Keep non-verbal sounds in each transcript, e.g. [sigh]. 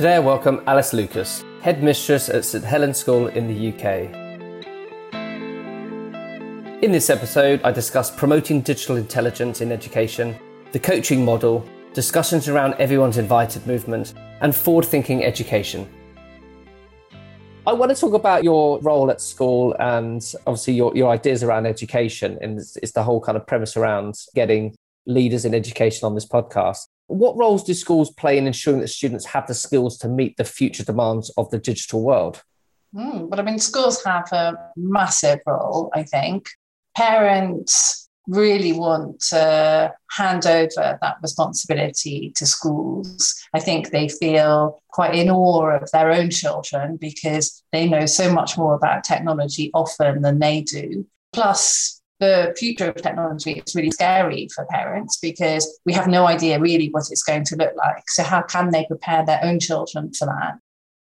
Today I welcome Alice Lucas, headmistress at St Helens School in the UK. In this episode, I discuss promoting digital intelligence in education, the coaching model, discussions around everyone's invited movement, and forward thinking education. I want to talk about your role at school and obviously your, your ideas around education. And it's, it's the whole kind of premise around getting leaders in education on this podcast. What roles do schools play in ensuring that students have the skills to meet the future demands of the digital world? Mm, but I mean, schools have a massive role, I think. Parents really want to hand over that responsibility to schools. I think they feel quite in awe of their own children because they know so much more about technology often than they do. Plus, the future of technology is really scary for parents because we have no idea really what it's going to look like. So, how can they prepare their own children for that?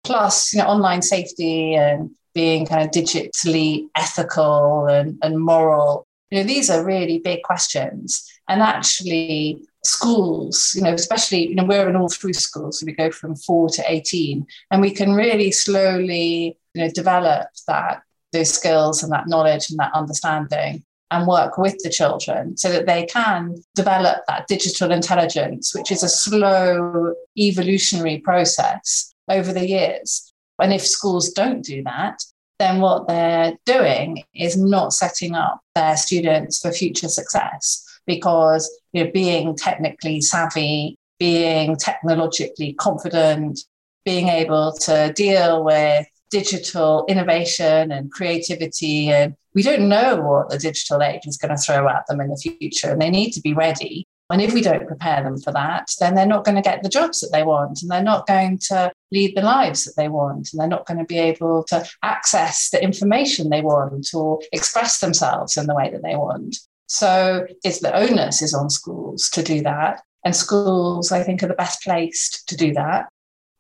Plus, you know, online safety and being kind of digitally ethical and, and moral you know, these are really big questions. And actually, schools, you know, especially, you know, we're in all through schools, so we go from four to 18, and we can really slowly, you know, develop that those skills and that knowledge and that understanding and work with the children so that they can develop that digital intelligence, which is a slow evolutionary process over the years. And if schools don't do that, then what they're doing is not setting up their students for future success because you know, being technically savvy, being technologically confident, being able to deal with digital innovation and creativity. And we don't know what the digital age is going to throw at them in the future, and they need to be ready. And if we don't prepare them for that, then they're not going to get the jobs that they want and they're not going to lead the lives that they want and they're not going to be able to access the information they want or express themselves in the way that they want. So it's the onus is on schools to do that. And schools, I think, are the best placed to do that.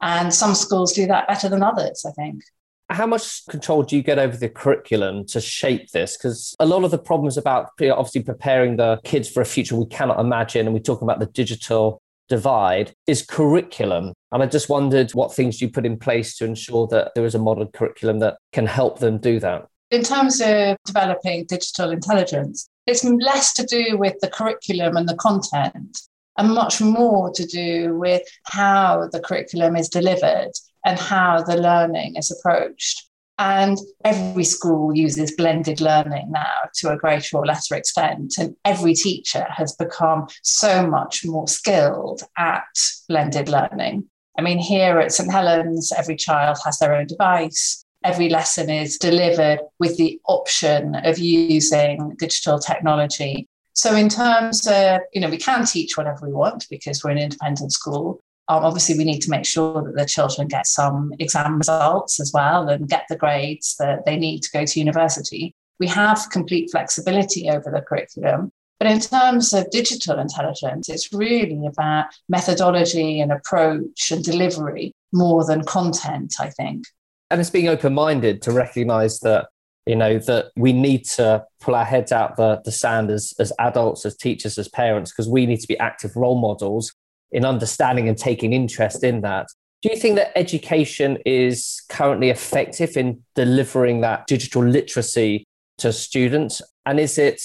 And some schools do that better than others, I think how much control do you get over the curriculum to shape this? Because a lot of the problems about obviously preparing the kids for a future we cannot imagine, and we talk about the digital divide, is curriculum. And I just wondered what things you put in place to ensure that there is a modern curriculum that can help them do that. In terms of developing digital intelligence, it's less to do with the curriculum and the content and much more to do with how the curriculum is delivered and how the learning is approached. And every school uses blended learning now to a greater or lesser extent. And every teacher has become so much more skilled at blended learning. I mean, here at St. Helens, every child has their own device. Every lesson is delivered with the option of using digital technology. So, in terms of, you know, we can teach whatever we want because we're an independent school, um, obviously, we need to make sure that the children get some exam results as well and get the grades that they need to go to university. We have complete flexibility over the curriculum. But in terms of digital intelligence, it's really about methodology and approach and delivery more than content, I think. And it's being open minded to recognize that you know that we need to pull our heads out the, the sand as, as adults as teachers as parents because we need to be active role models in understanding and taking interest in that. Do you think that education is currently effective in delivering that digital literacy to students? And is it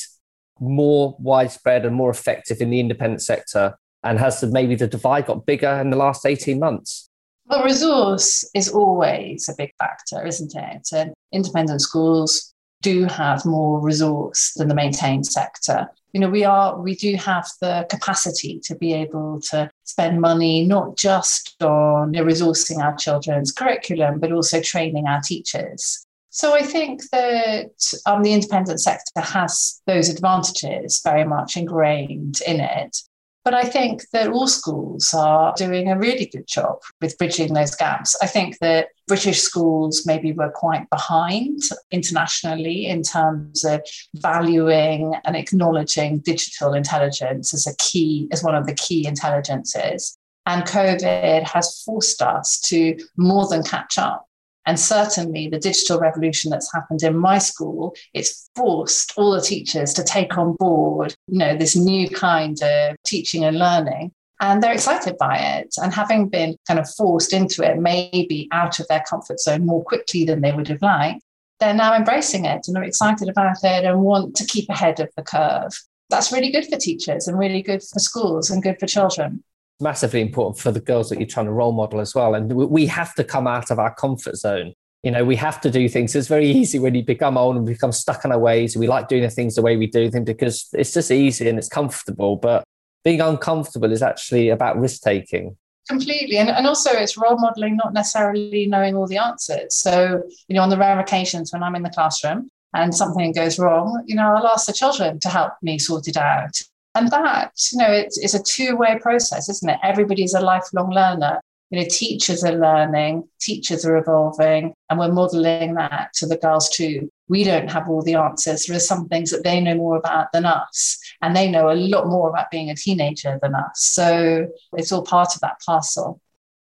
more widespread and more effective in the independent sector? And has the, maybe the divide got bigger in the last 18 months? Well, resource is always a big factor, isn't it? And independent schools do have more resource than the maintained sector. You know we are we do have the capacity to be able to spend money not just on resourcing our children's curriculum but also training our teachers. So i think that um, the independent sector has those advantages very much ingrained in it but I think that all schools are doing a really good job with bridging those gaps. I think that British schools maybe were quite behind internationally in terms of valuing and acknowledging digital intelligence as a key, as one of the key intelligences. And COVID has forced us to more than catch up and certainly the digital revolution that's happened in my school, it's forced all the teachers to take on board, you know, this new kind of teaching and learning. and they're excited by it. And having been kind of forced into it, maybe out of their comfort zone more quickly than they would have liked, they're now embracing it and are excited about it and want to keep ahead of the curve. That's really good for teachers and really good for schools and good for children. Massively important for the girls that you're trying to role model as well. And we have to come out of our comfort zone. You know, we have to do things. It's very easy when you become old and become stuck in our ways. We like doing the things the way we do them because it's just easy and it's comfortable. But being uncomfortable is actually about risk taking completely and, and also it's role modeling not necessarily knowing all the answers so you know on the rare occasions when i'm in the classroom and something goes wrong you know i'll ask the children to help me sort it out and that you know it's, it's a two-way process isn't it? Everybody's a lifelong learner. You know teachers are learning teachers are evolving and we're modeling that to the girls too. We don't have all the answers. There are some things that they know more about than us and they know a lot more about being a teenager than us. So it's all part of that parcel.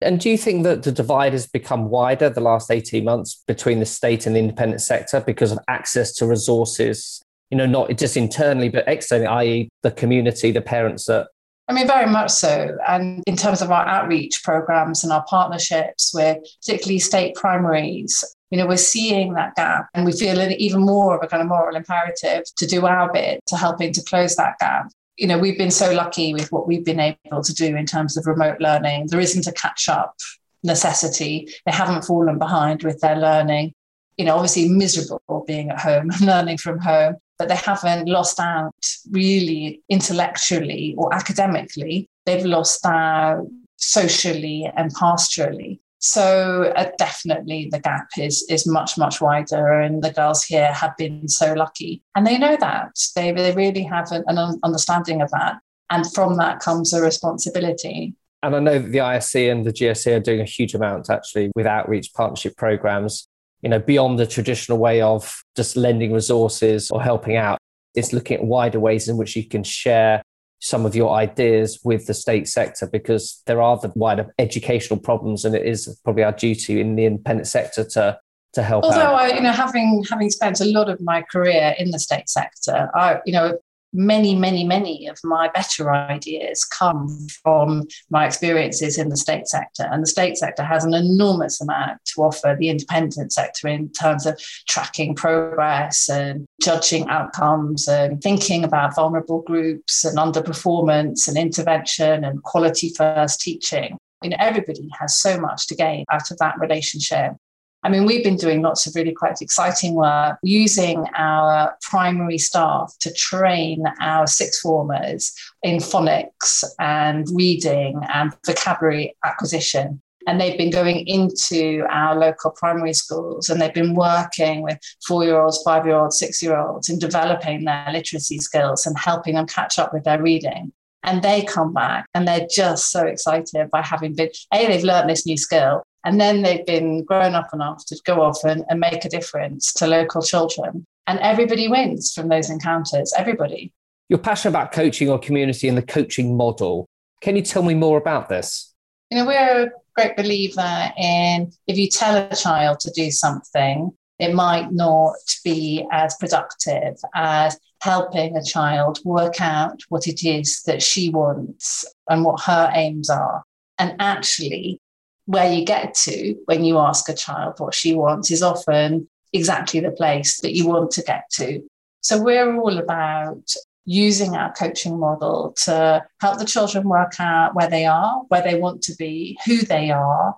And do you think that the divide has become wider the last 18 months between the state and the independent sector because of access to resources you know not just internally but externally i.e the community the parents that I mean, very much so. And in terms of our outreach programs and our partnerships with particularly state primaries, you know, we're seeing that gap and we feel an even more of a kind of moral imperative to do our bit to helping to close that gap. You know, we've been so lucky with what we've been able to do in terms of remote learning. There isn't a catch up necessity. They haven't fallen behind with their learning. You know, obviously miserable being at home [laughs] learning from home, but they haven't lost out really intellectually or academically. They've lost out socially and pastorally. So uh, definitely the gap is is much much wider, and the girls here have been so lucky, and they know that they they really have an, an understanding of that, and from that comes a responsibility. And I know that the ISC and the GSE are doing a huge amount actually with outreach partnership programs you know, beyond the traditional way of just lending resources or helping out. It's looking at wider ways in which you can share some of your ideas with the state sector because there are the wider educational problems and it is probably our duty in the independent sector to to help although out. i you know having having spent a lot of my career in the state sector i you know many, many, many of my better ideas come from my experiences in the state sector. And the state sector has an enormous amount to offer the independent sector in terms of tracking progress and judging outcomes and thinking about vulnerable groups and underperformance and intervention and quality first teaching. You know, everybody has so much to gain out of that relationship. I mean, we've been doing lots of really quite exciting work using our primary staff to train our sixth formers in phonics and reading and vocabulary acquisition. And they've been going into our local primary schools and they've been working with four year olds, five year olds, six year olds in developing their literacy skills and helping them catch up with their reading and they come back and they're just so excited by having been a they've learned this new skill and then they've been grown up enough to go off and, and make a difference to local children. And everybody wins from those encounters, everybody. You're passionate about coaching or community and the coaching model. Can you tell me more about this? You know, we're a great believer in if you tell a child to do something, it might not be as productive as helping a child work out what it is that she wants and what her aims are. And actually where you get to when you ask a child what she wants is often exactly the place that you want to get to. So we're all about using our coaching model to help the children work out where they are, where they want to be, who they are,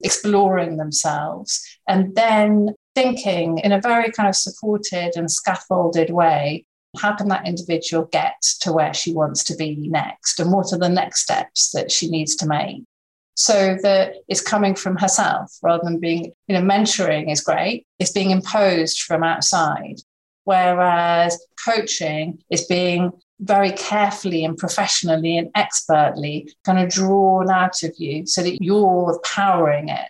exploring themselves, and then thinking in a very kind of supported and scaffolded way how can that individual get to where she wants to be next and what are the next steps that she needs to make so that it's coming from herself rather than being, you know, mentoring is great. It's being imposed from outside. Whereas coaching is being very carefully and professionally and expertly kind of drawn out of you so that you're powering it.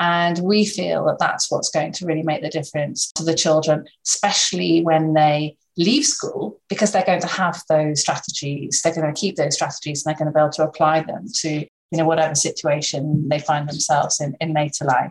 And we feel that that's what's going to really make the difference to the children, especially when they leave school, because they're going to have those strategies. They're going to keep those strategies and they're going to be able to apply them to you know, whatever situation they find themselves in, in later life.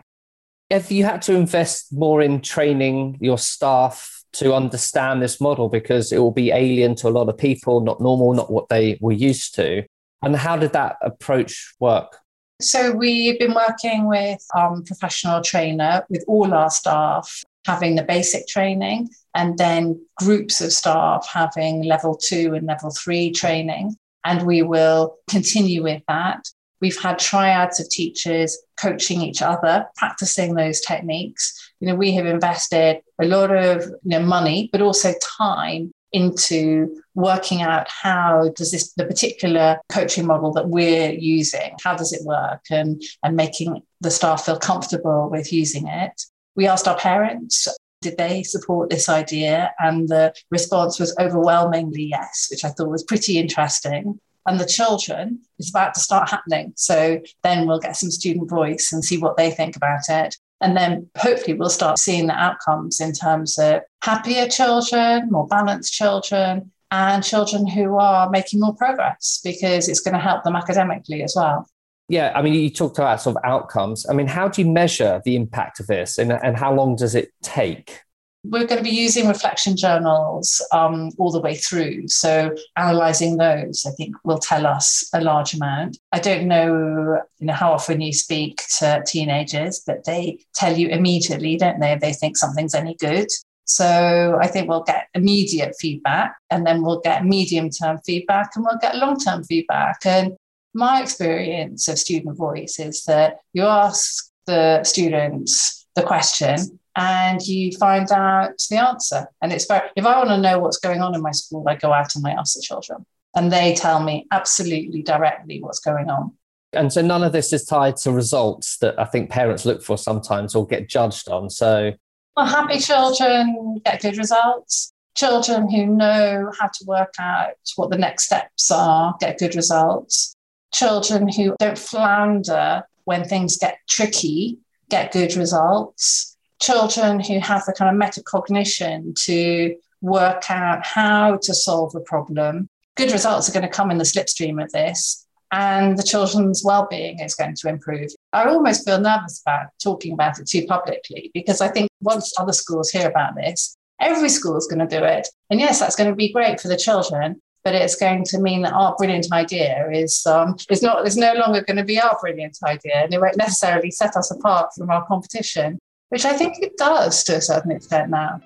Have you had to invest more in training your staff to understand this model because it will be alien to a lot of people, not normal, not what they were used to? And how did that approach work? So we've been working with um, professional trainer with all our staff having the basic training and then groups of staff having level two and level three training. And we will continue with that. We've had triads of teachers coaching each other, practicing those techniques. You know, we have invested a lot of you know, money, but also time into working out how does this the particular coaching model that we're using how does it work and and making the staff feel comfortable with using it. We asked our parents did they support this idea? And the response was overwhelmingly yes which i thought was pretty interesting and the children is about to start happening so then we'll get some student voice and see what they think about it and then hopefully we'll start seeing the outcomes in terms of happier children, more balanced children, and children who are making more progress because it's going to help them academically as well. Yeah, I mean, you talked about sort of outcomes. I mean, how do you measure the impact of this and, and how long does it take? We're going to be using reflection journals um, all the way through. So analysing those, I think, will tell us a large amount. I don't know, you know, how often you speak to teenagers, but they tell you immediately, don't they, if they think something's any good. So I think we'll get immediate feedback, and then we'll get medium-term feedback, and we'll get long-term feedback. And my experience of student voice is that you ask the students the question and you find out the answer. And it's very, if I want to know what's going on in my school, I go out and I ask the children, and they tell me absolutely directly what's going on. And so none of this is tied to results that I think parents look for sometimes or get judged on. So, well, happy children get good results. Children who know how to work out what the next steps are get good results. Children who don't flounder when things get tricky get good results children who have the kind of metacognition to work out how to solve a problem, good results are going to come in the slipstream of this, and the children's well-being is going to improve. I almost feel nervous about talking about it too publicly because I think once other schools hear about this, every school is going to do it. And yes, that's going to be great for the children, but it's going to mean that our brilliant idea is um, is not is no longer going to be our brilliant idea, and it won't necessarily set us apart from our competition which I think it does to a certain extent now.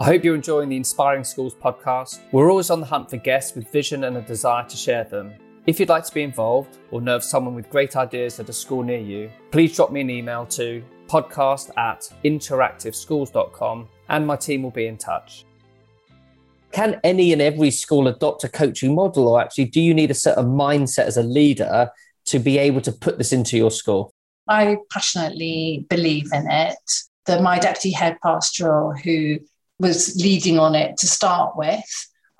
I hope you're enjoying the Inspiring Schools podcast. We're always on the hunt for guests with vision and a desire to share them. If you'd like to be involved or know of someone with great ideas at a school near you, please drop me an email to podcast at interactiveschools.com and my team will be in touch. Can any and every school adopt a coaching model, or actually, do you need a certain mindset as a leader to be able to put this into your school? I passionately believe in it. The my deputy head pastoral, who was leading on it to start with,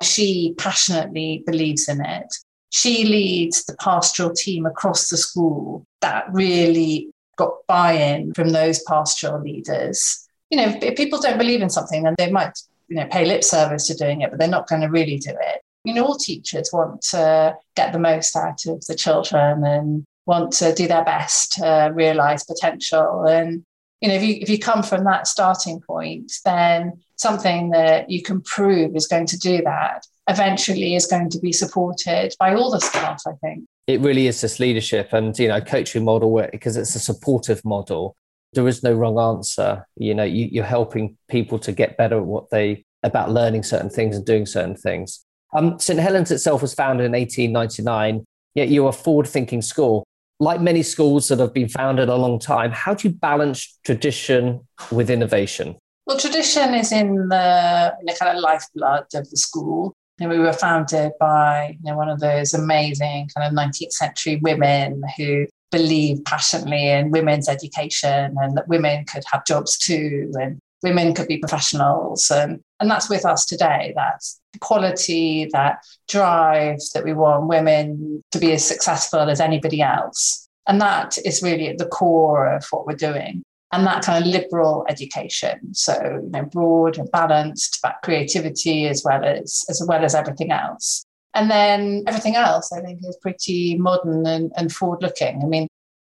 she passionately believes in it. She leads the pastoral team across the school that really got buy-in from those pastoral leaders. You know, if people don't believe in something, then they might, you know, pay lip service to doing it, but they're not going to really do it. You know, all teachers want to get the most out of the children and want to do their best to realize potential. And you know, if you if you come from that starting point, then something that you can prove is going to do that eventually is going to be supported by all the staff, I think. It really is this leadership and you know coaching model because it's a supportive model. There is no wrong answer. You know, you, you're helping people to get better at what they about learning certain things and doing certain things. Um, St Helens itself was founded in 1899. Yet you're a forward-thinking school like many schools that have been founded a long time, how do you balance tradition with innovation? Well, tradition is in the, in the kind of lifeblood of the school. And we were founded by you know, one of those amazing kind of 19th century women who believed passionately in women's education and that women could have jobs too and women could be professionals. And, and that's with us today. That's quality, that drive that we want women to be as successful as anybody else. And that is really at the core of what we're doing. And that kind of liberal education. So, you know, broad and balanced, about creativity as well as as well as everything else. And then everything else, I think, is pretty modern and, and forward looking. I mean,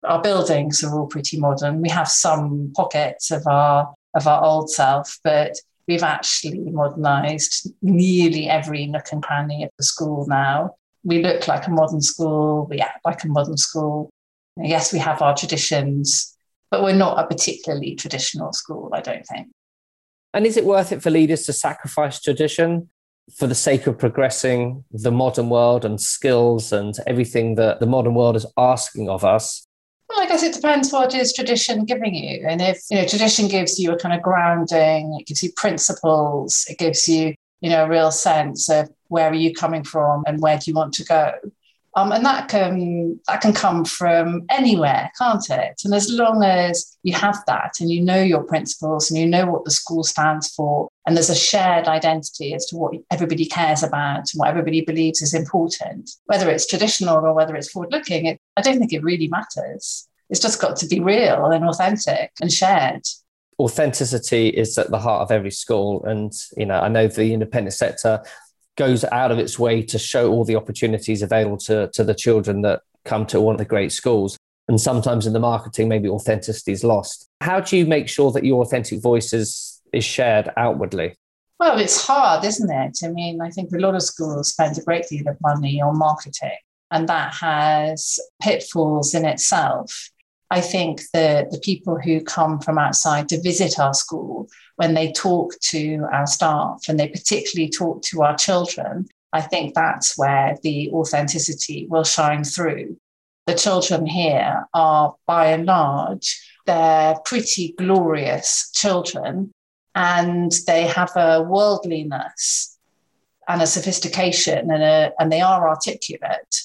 our buildings are all pretty modern. We have some pockets of our of our old self, but we've actually modernised nearly every nook and cranny of the school now. we look like a modern school, we act like a modern school. Yes, we have our traditions, but we're not a particularly traditional school, I don't think. And is it worth it for leaders to sacrifice tradition for the sake of progressing the modern world and skills and everything that the modern world is asking of us? Well, I guess it depends what is tradition giving you. And if, you know, tradition gives you a kind of grounding, it gives you principles, it gives you, you know, a real sense of where are you coming from and where do you want to go um, and that can that can come from anywhere, can't it? And as long as you have that and you know your principles and you know what the school stands for, and there's a shared identity as to what everybody cares about and what everybody believes is important, whether it's traditional or whether it's forward-looking, I don't think it really matters. It's just got to be real and authentic and shared authenticity is at the heart of every school and you know i know the independent sector goes out of its way to show all the opportunities available to, to the children that come to one of the great schools. And sometimes in the marketing, maybe authenticity is lost. How do you make sure that your authentic voice is, is shared outwardly? Well, it's hard, isn't it? I mean, I think a lot of schools spend a great deal of money on marketing, and that has pitfalls in itself. I think that the people who come from outside to visit our school when they talk to our staff and they particularly talk to our children, I think that's where the authenticity will shine through. The children here are, by and large, they're pretty glorious children and they have a worldliness and a sophistication and, a, and they are articulate.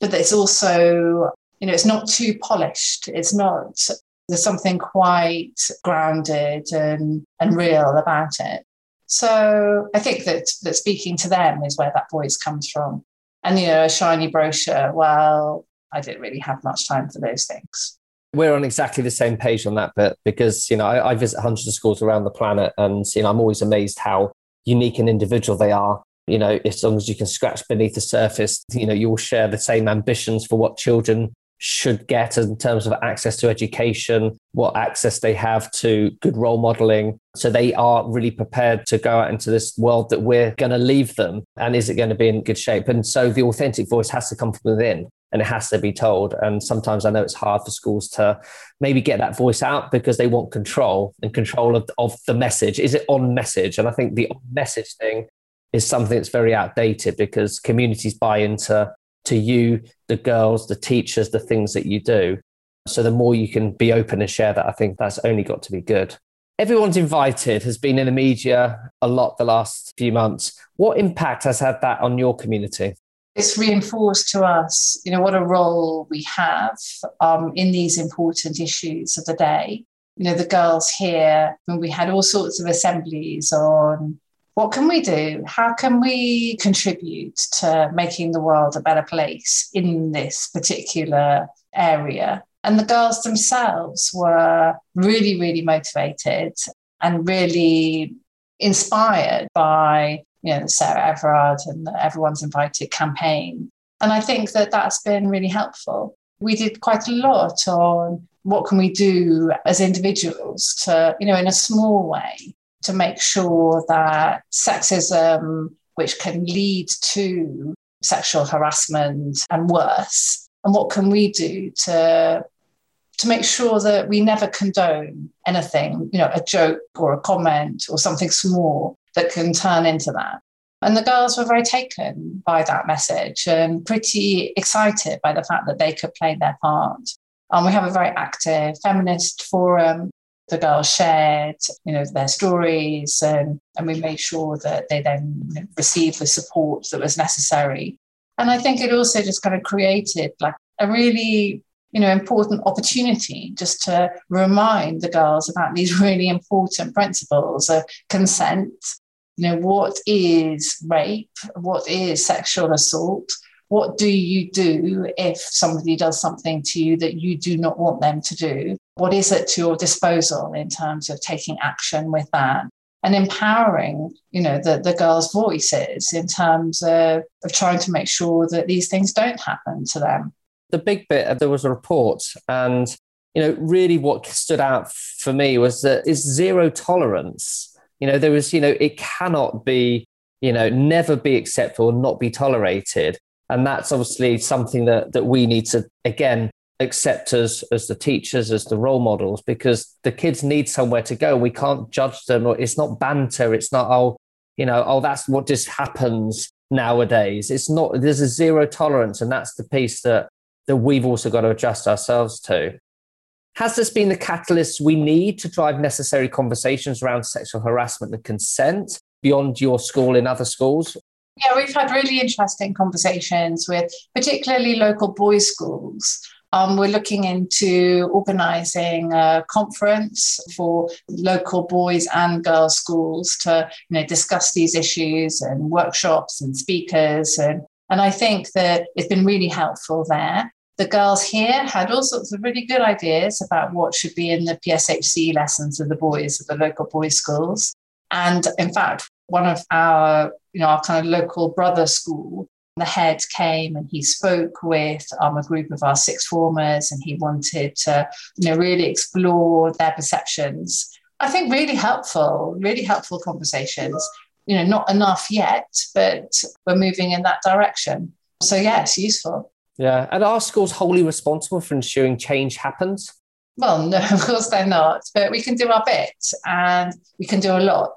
But it's also, you know, it's not too polished. It's not there's something quite grounded and, and real about it. So I think that, that speaking to them is where that voice comes from. And, you know, a shiny brochure, well, I didn't really have much time for those things. We're on exactly the same page on that bit because, you know, I, I visit hundreds of schools around the planet and, you know, I'm always amazed how unique and individual they are. You know, as long as you can scratch beneath the surface, you know, you all share the same ambitions for what children should get in terms of access to education, what access they have to good role modeling. So they are really prepared to go out into this world that we're going to leave them. And is it going to be in good shape? And so the authentic voice has to come from within and it has to be told. And sometimes I know it's hard for schools to maybe get that voice out because they want control and control of, of the message. Is it on message? And I think the on message thing is something that's very outdated because communities buy into to you, the girls, the teachers, the things that you do. So the more you can be open and share that, I think that's only got to be good. Everyone's invited has been in the media a lot the last few months. What impact has had that on your community? It's reinforced to us, you know, what a role we have um, in these important issues of the day. You know, the girls here, when we had all sorts of assemblies on what can we do? How can we contribute to making the world a better place in this particular area? And the girls themselves were really, really motivated and really inspired by you know the Sarah Everard and the Everyone's Invited campaign. And I think that that's been really helpful. We did quite a lot on what can we do as individuals to, you know, in a small way, to make sure that sexism, which can lead to sexual harassment and worse, and what can we do to to make sure that we never condone anything, you know, a joke or a comment or something small that can turn into that. And the girls were very taken by that message and pretty excited by the fact that they could play their part. And we have a very active feminist forum the girls shared, you know, their stories, and, and we made sure that they then received the support that was necessary. And I think it also just kind of created like a really, you know, important opportunity just to remind the girls about these [laughs] really important principles of consent. You know, what is rape? What is sexual assault? What do you do if somebody does something to you that you do not want them to do? What is at your disposal in terms of taking action with that? And empowering, you know, the, the girls' voices in terms of, of trying to make sure that these things don't happen to them. The big bit, there was a report, and you know, really what stood out for me was that is zero tolerance. You know, there was, you know, it cannot be, you know, never be acceptable, or not be tolerated And that's obviously something that, that we need to, again, accept as, as the teachers, as the role models, because the kids need somewhere to go. We can't judge them. Or it's not banter. It's not, oh, you know, oh, that's what just happens nowadays. It's not, there's a zero tolerance. And that's the piece that, that we've also got to adjust ourselves to. Has this been the catalyst we need to drive necessary conversations around sexual harassment and consent beyond your school in other schools? Yeah, we've had really interesting conversations with particularly local boys' schools. Um, we're looking into organising a conference for local boys and girls schools to you know, discuss these issues and workshops and speakers. And, and I think that it's been really helpful there. The girls here had all sorts of really good ideas about what should be in the PSHE lessons of the boys at the local boys' schools. And in fact, one of our, you know, our kind of local brother school, the head came and he spoke with um, a group of our sixth formers and he wanted to, you know, really explore their perceptions. I think really helpful, really helpful conversations. You know, not enough yet, but we're moving in that direction. So, yes, useful. Yeah. And are schools wholly responsible for ensuring change happens? Well, [laughs] no, of course they're not, but we can do our bit and we can do a lot.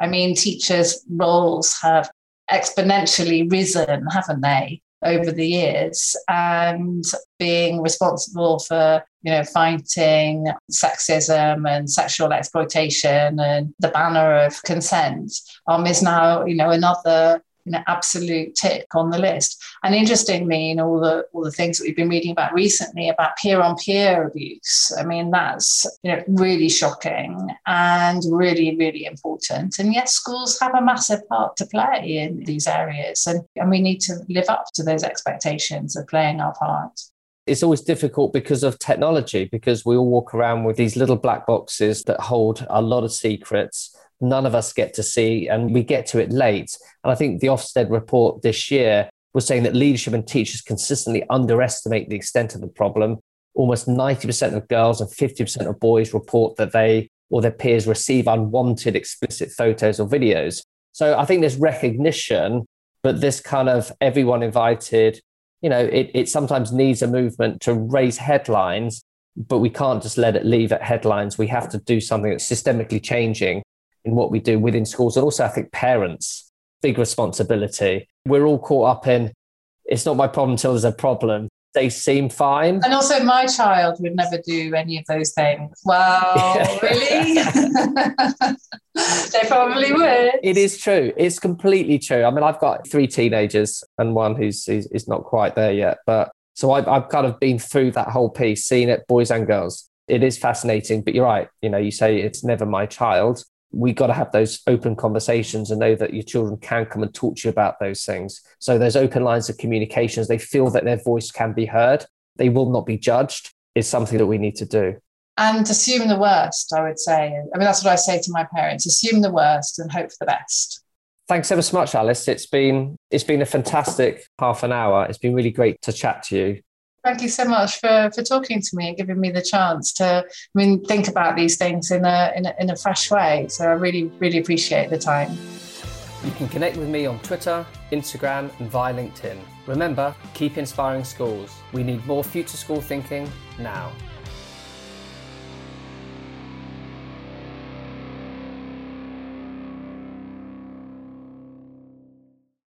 I mean, teachers' roles have exponentially risen, haven't they, over the years? And being responsible for, you know, fighting sexism and sexual exploitation and the banner of consent um, is now, you know, another you know, absolute tick on the list. And interestingly, you know, all the all the things that we've been reading about recently about peer-on-peer abuse. I mean, that's you know really shocking and really, really important. And yes, schools have a massive part to play in these areas, and, and we need to live up to those expectations of playing our part it's always difficult because of technology because we all walk around with these little black boxes that hold a lot of secrets none of us get to see, and we get to it late. And I think the Ofsted report this year was saying that leadership and teachers consistently underestimate the extent of the problem. Almost 90% of girls and 50% of boys report that they or their peers receive unwanted explicit photos or videos. So I think there's recognition, but this kind of everyone invited, you know, it, it sometimes needs a movement to raise headlines, but we can't just let it leave at headlines. We have to do something that's systemically changing in what we do within schools. And also, I think parents, big responsibility. We're all caught up in it's not my problem until there's a problem. They seem fine. And also, my child would never do any of those things. Well, [laughs] really? [laughs] they probably would. It is true. It's completely true. I mean, I've got three teenagers and one who's is not quite there yet. But so I've, I've kind of been through that whole piece, seen it, boys and girls. It is fascinating. But you're right. You know, you say it's never my child we got to have those open conversations and know that your children can come and talk to you about those things. So there's open lines of communications. They feel that their voice can be heard. They will not be judged. Is something that we need to do. And assume the worst. I would say. I mean, that's what I say to my parents: assume the worst and hope for the best. Thanks ever so much, Alice. It's been it's been a fantastic half an hour. It's been really great to chat to you. Thank you so much for, for talking to me and giving me the chance to I mean, think about these things in a, in a, in a fresh way. So I really, really appreciate the time. You can connect with me on Twitter, Instagram, and via LinkedIn. Remember, keep inspiring schools. We need more future school thinking now.